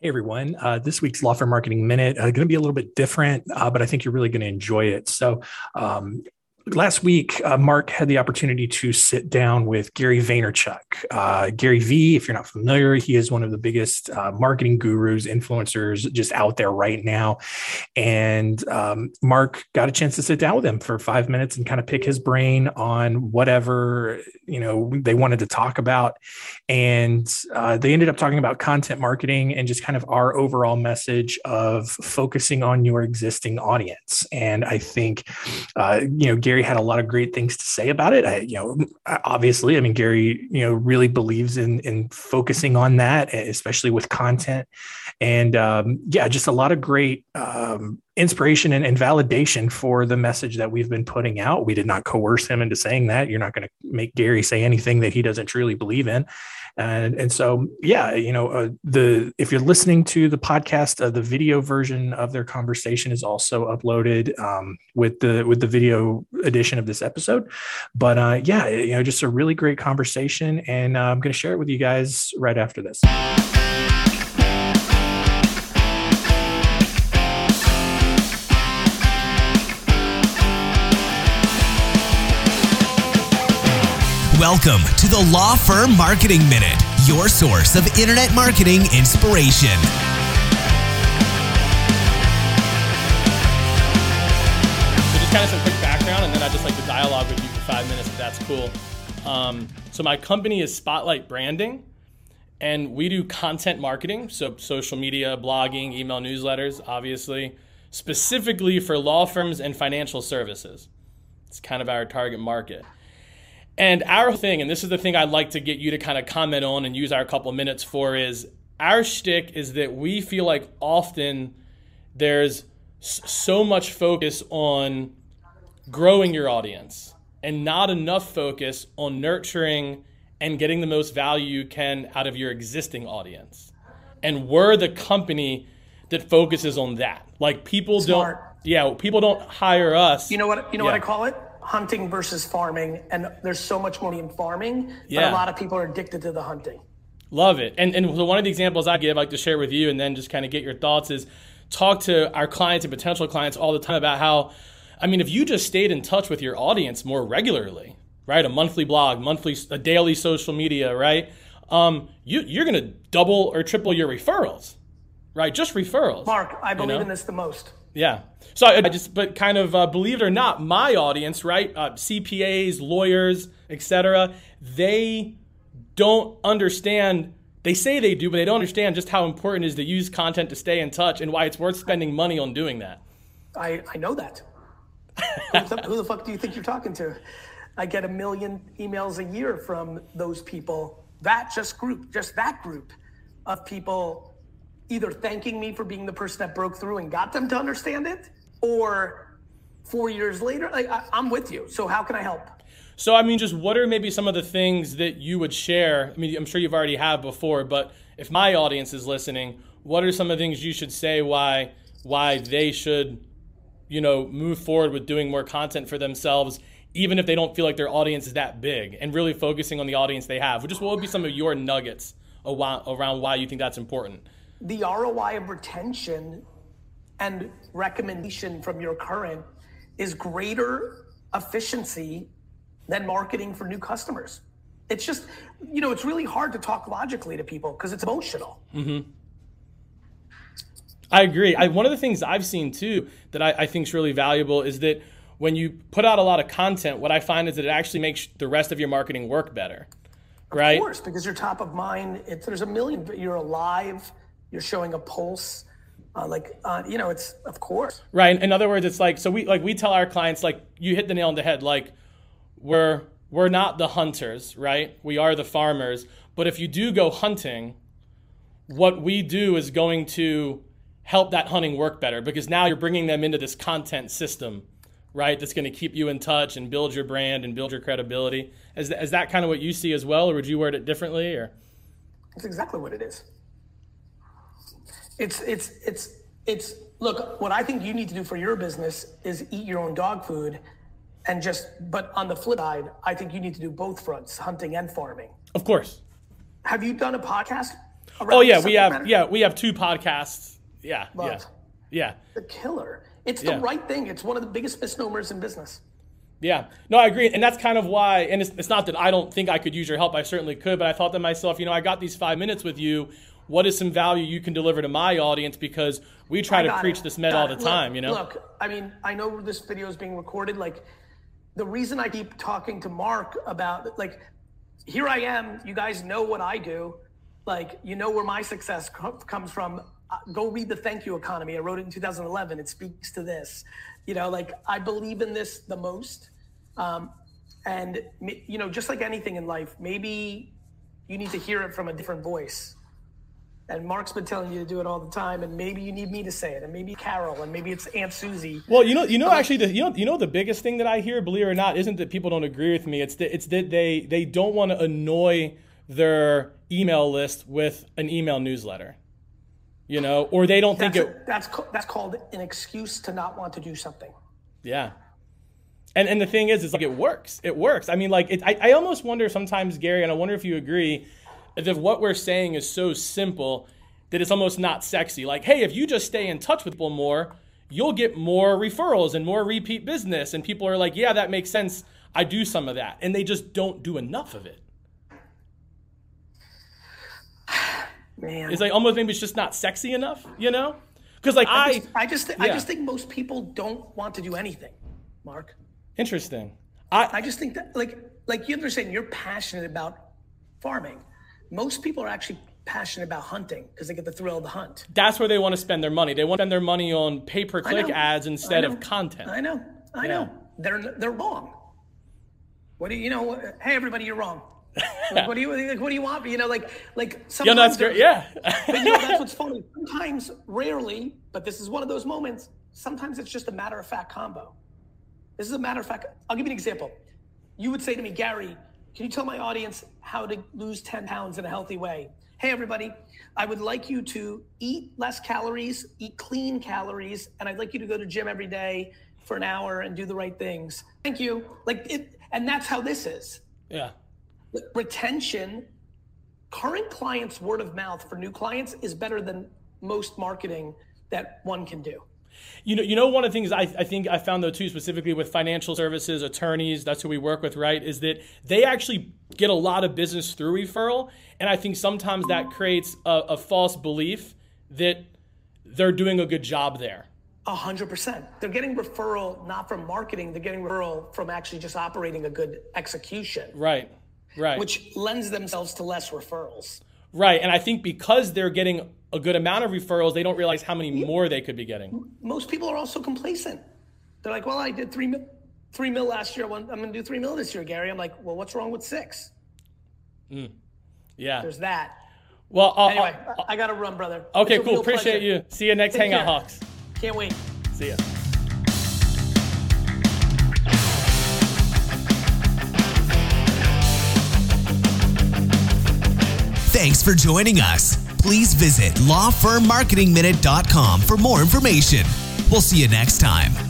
Hey everyone, uh, this week's Law Firm Marketing Minute uh, going to be a little bit different, uh, but I think you're really going to enjoy it. So, um, last week, uh, Marc had the opportunity to sit down with Gary Vaynerchuk. Uh, Gary V, if you're not familiar, he is one of the biggest uh, marketing gurus, influencers just out there right now. And um, Marc got a chance to sit down with him for five minutes and kind of pick his brain on whatever you know they wanted to talk about. And uh, they ended up talking about content marketing and just kind of our overall message of focusing on your existing audience. And I think, uh, you know, Gary Gary had a lot of great things to say about it. I, you know, obviously, I mean, Gary, you know, really believes in in focusing on that, especially with content, and um, yeah, just a lot of great um, inspiration and, and, validation for the message that we've been putting out. We did not coerce him into saying that. You're not going to make Gary say anything that he doesn't truly believe in and and so yeah you know uh, the if you're listening to the podcast uh, the video version of their conversation is also uploaded um, with the with the video edition of this episode but uh, yeah you know just a really great conversation and uh, i'm going to share it with you guys right after this Welcome to the Law Firm Marketing Minute, your source of internet marketing inspiration. So, just kind of some quick background, and then I just like to dialogue with you for five minutes if that's cool. Um, so, my company is Spotlight Branding, and we do content marketing, so social media, blogging, email newsletters, obviously, specifically for law firms and financial services. It's kind of our target market. And our thing, and this is the thing I'd like to get you to kind of comment on and use our couple of minutes for, is our shtick is that we feel like often there's so much focus on growing your audience and not enough focus on nurturing and getting the most value you can out of your existing audience. And we're the company that focuses on that. Like people Smart. don't yeah, people don't hire us. You know what you know yeah. what I call it? Hunting versus farming, and there's so much money in farming, yeah. but a lot of people are addicted to the hunting. Love it. And and one of the examples I give, I like to share with you, and then just kind of get your thoughts is talk to our clients and potential clients all the time about how, I mean, if you just stayed in touch with your audience more regularly, right? A monthly blog, monthly, a daily social media, right? Um, you you're gonna double or triple your referrals, right? Just referrals. Marc, I believe you know? in this the most. Yeah. So I just, but kind of uh, believe it or not, my audience, right? Uh, CPAs, lawyers, etc. They don't understand. They say they do, but they don't understand just how important it is to use content to stay in touch and why it's worth spending money on doing that. I, I know that. who, the, who the fuck do you think you're talking to? I get a million emails a year from those people. That just group, just that group of people either thanking me for being the person that broke through and got them to understand it, or four years later, like I, I'm with you. So how can I help? So I mean, just what are maybe some of the things that you would share? I mean, I'm sure you've already have before, but if my audience is listening, what are some of the things you should say why why they should, you know, move forward with doing more content for themselves, even if they don't feel like their audience is that big, and really focusing on the audience they have? Just what would be some of your nuggets around why you think that's important? The ROI of retention and recommendation from your current is greater efficiency than marketing for new customers. It's just, you know, it's really hard to talk logically to people because it's emotional. Mm-hmm. I agree. I, one of the things I've seen too that I, I think is really valuable is that when you put out a lot of content, what I find is that it actually makes the rest of your marketing work better. Right? Of course, because you're top of mind. It, there's a million, you're alive you're showing a pulse. Uh, like uh, you know, it's of course right. In other words, it's like so we like we tell our clients like you hit the nail on the head. Like we're we're not the hunters, right? We are the farmers. But if you do go hunting, what we do is going to help that hunting work better because now you're bringing them into this content system, right? That's going to keep you in touch and build your brand and build your credibility. Is, is that kind of what you see as well, or would you word it differently? Or it's exactly what it is. It's it's it's it's look, what I think you need to do for your business is eat your own dog food and just but on the flip side, I think you need to do both fronts, hunting and farming. Of course. Have you done a podcast? Oh yeah, we have matter? yeah we have two podcasts. Yeah, Love. yeah, yeah. The killer. It's the yeah. right thing. It's one of the biggest misnomers in business. Yeah, no, I agree, and that's kind of why. And it's, it's not that I don't think I could use your help. I certainly could, but I thought to myself, you know, I got these five minutes with you. What is some value you can deliver to my audience? Because we try to preach it. this med all the time. Look, you know. Look, I mean, I know this video is being recorded. Like, the reason I keep talking to Marc about like, here I am. You guys know what I do. Like, you know where my success co- comes from. Uh, go read the Thank You Economy. I wrote it in 2011. It speaks to this. You know, like I believe in this the most. Um, and you know, just like anything in life, maybe you need to hear it from a different voice. And Marc's been telling you to do it all the time, and maybe you need me to say it, and maybe Carol, and maybe it's Aunt Susie. Well, you know, you know, actually, the, you know, you know, the biggest thing that I hear, believe it or not, isn't that people don't agree with me. It's that it's that they they don't want to annoy their email list with an email newsletter, you know, or they don't that's think a, it. That's that's called an excuse to not want to do something. Yeah. And and the thing is, it's like it works. It works. I mean, like it, I I almost wonder sometimes, Gary, and I wonder if you agree if what we're saying is so simple that it's almost not sexy. Like, hey, if you just stay in touch with people more, you'll get more referrals and more repeat business. And people are like, yeah, that makes sense. I do some of that. And they just don't do enough of it. Man. It's like almost maybe it's just not sexy enough, you know? Because like I, I just, I just, yeah. I just think most people don't want to do anything, Marc. Interesting. I, I just think that like, like you understand, you're passionate about farming most people are actually passionate about hunting because they get the thrill of the hunt. That's where they want to spend their money. They want to spend their money on pay per click ads instead of content. I know. I yeah. know. They're they're wrong. What do you, you know? Hey, everybody, you're wrong. like, what do you like, what do you want? You know, like like sometimes. Yeah, that's great. Yeah. but you know, that's what's funny. Sometimes, rarely, but this is one of those moments. Sometimes it's just a matter of fact combo. This is a matter of fact. I'll give you an example. You would say to me, Gary, can you tell my audience how to lose 10 pounds in a healthy way? Hey, everybody, I would like you to eat less calories, eat clean calories, and I'd like you to go to gym every day for an hour and do the right things. Thank you. Like it, and that's how this is. Yeah. Retention, current clients' word of mouth for new clients is better than most marketing that one can do. You know, you know, one of the things I, I think I found though too, specifically with financial services, attorneys, that's who we work with, right? Is that they actually get a lot of business through referral, and I think sometimes that creates a, a false belief that they're doing a good job there. A hundred percent. They're getting referral not from marketing; they're getting referral from actually just operating a good execution. Right. Right. Which lends themselves to less referrals. Right. And I think because they're getting a good amount of referrals, they don't realize how many more they could be getting. Most people are also complacent. They're like, well, I did three mil, three mil last year. I'm going to do three mil this year, Gary. I'm like, well, what's wrong with six? Mm. Yeah. There's that. Well, uh, anyway, uh, I got to run, brother. Okay, cool. Appreciate pleasure. you. See you next Take Hangout, care. Hawks. Can't wait. See ya. Thanks for joining us. Please visit lawfirmmarketingminute.com for more information. We'll see you next time.